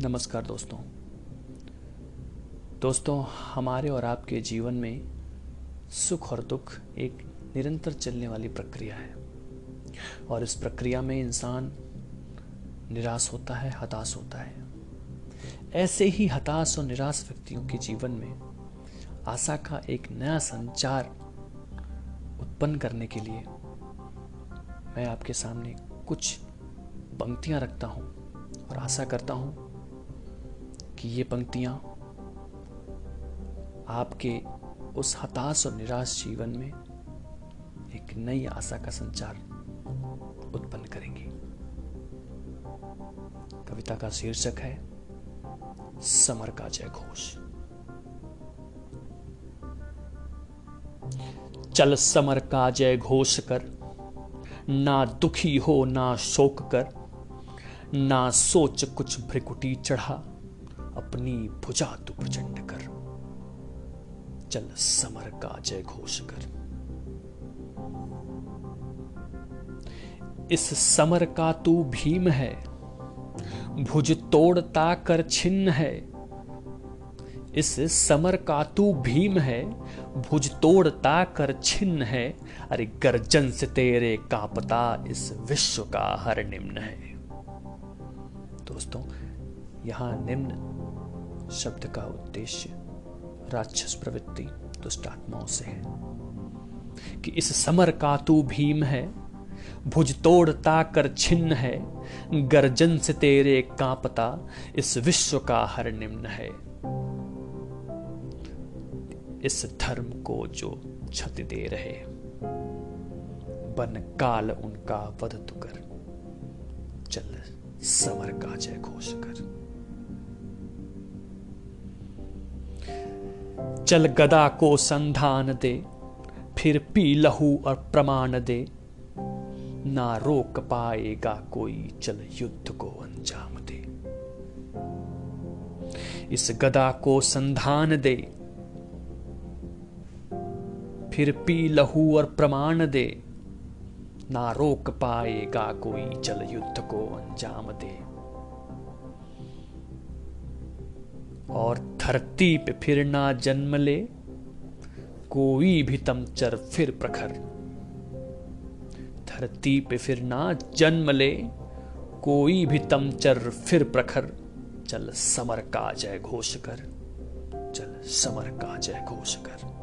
नमस्कार दोस्तों। दोस्तों, हमारे और आपके जीवन में सुख और दुख एक निरंतर चलने वाली प्रक्रिया है। और इस प्रक्रिया में इंसान निराश होता है, हताश होता है। ऐसे ही हताश और निराश व्यक्तियों के जीवन में आशा का एक नया संचार उत्पन्न करने के लिए मैं आपके सामने कुछ पंक्तियाँ रखता हूँ और आशा करता हूँ कि ये पंक्तियाँ आपके उस हताश और निराश जीवन में एक नई आशा का संचार उत्पन्न करेंगी। कविता का शीर्षक है, समर का जय घोष चल समर का जय घोष कर, ना दुखी हो ना शोक कर, ना सोच कुछ भ्रिकुटी चढ़ा। अपनी भुजा तू प्रचंड कर। चल समर का जय घोष कर। इस समर का तू भीम है। भुज तोड़ता कर छिन्न है। इस समर का तू भीम है। भुज तोड़ता कर छिन्न है। अरे गर्जन से तेरे कांपता इस विश्व का हर निम्न है। दोस्तों, यहाँ निम्न शब्द का उद्देश्य राक्षस प्रवृत्ति दुष्टात्माओं से है कि इस समर का तू भीम है, भुज तोड़ता कर छिन्न है, गर्जन से तेरे कांपता इस विश्व का हर निम्न है। इस धर्म को जो क्षति दे रहे बन काल उनका वध कर चल समर का जय घोष कर। चल गदा को संधान दे, फिर पी लहू और प्रमाण दे। ना रोक पाएगा कोई चल युद्ध को अंजाम दे। इस गदा को संधान दे, फिर पी लहू और प्रमाण दे। ना रोक पाएगा कोई चल युद्ध को अंजाम दे। और धरती पे फिर ना जन्म ले, कोई भी तमचर फिर प्रखर। धरती पे फिर ना जन्म ले, कोई भी तमचर फिर प्रखर। चल समर का जय घोष कर, चल समर का जय घोष कर।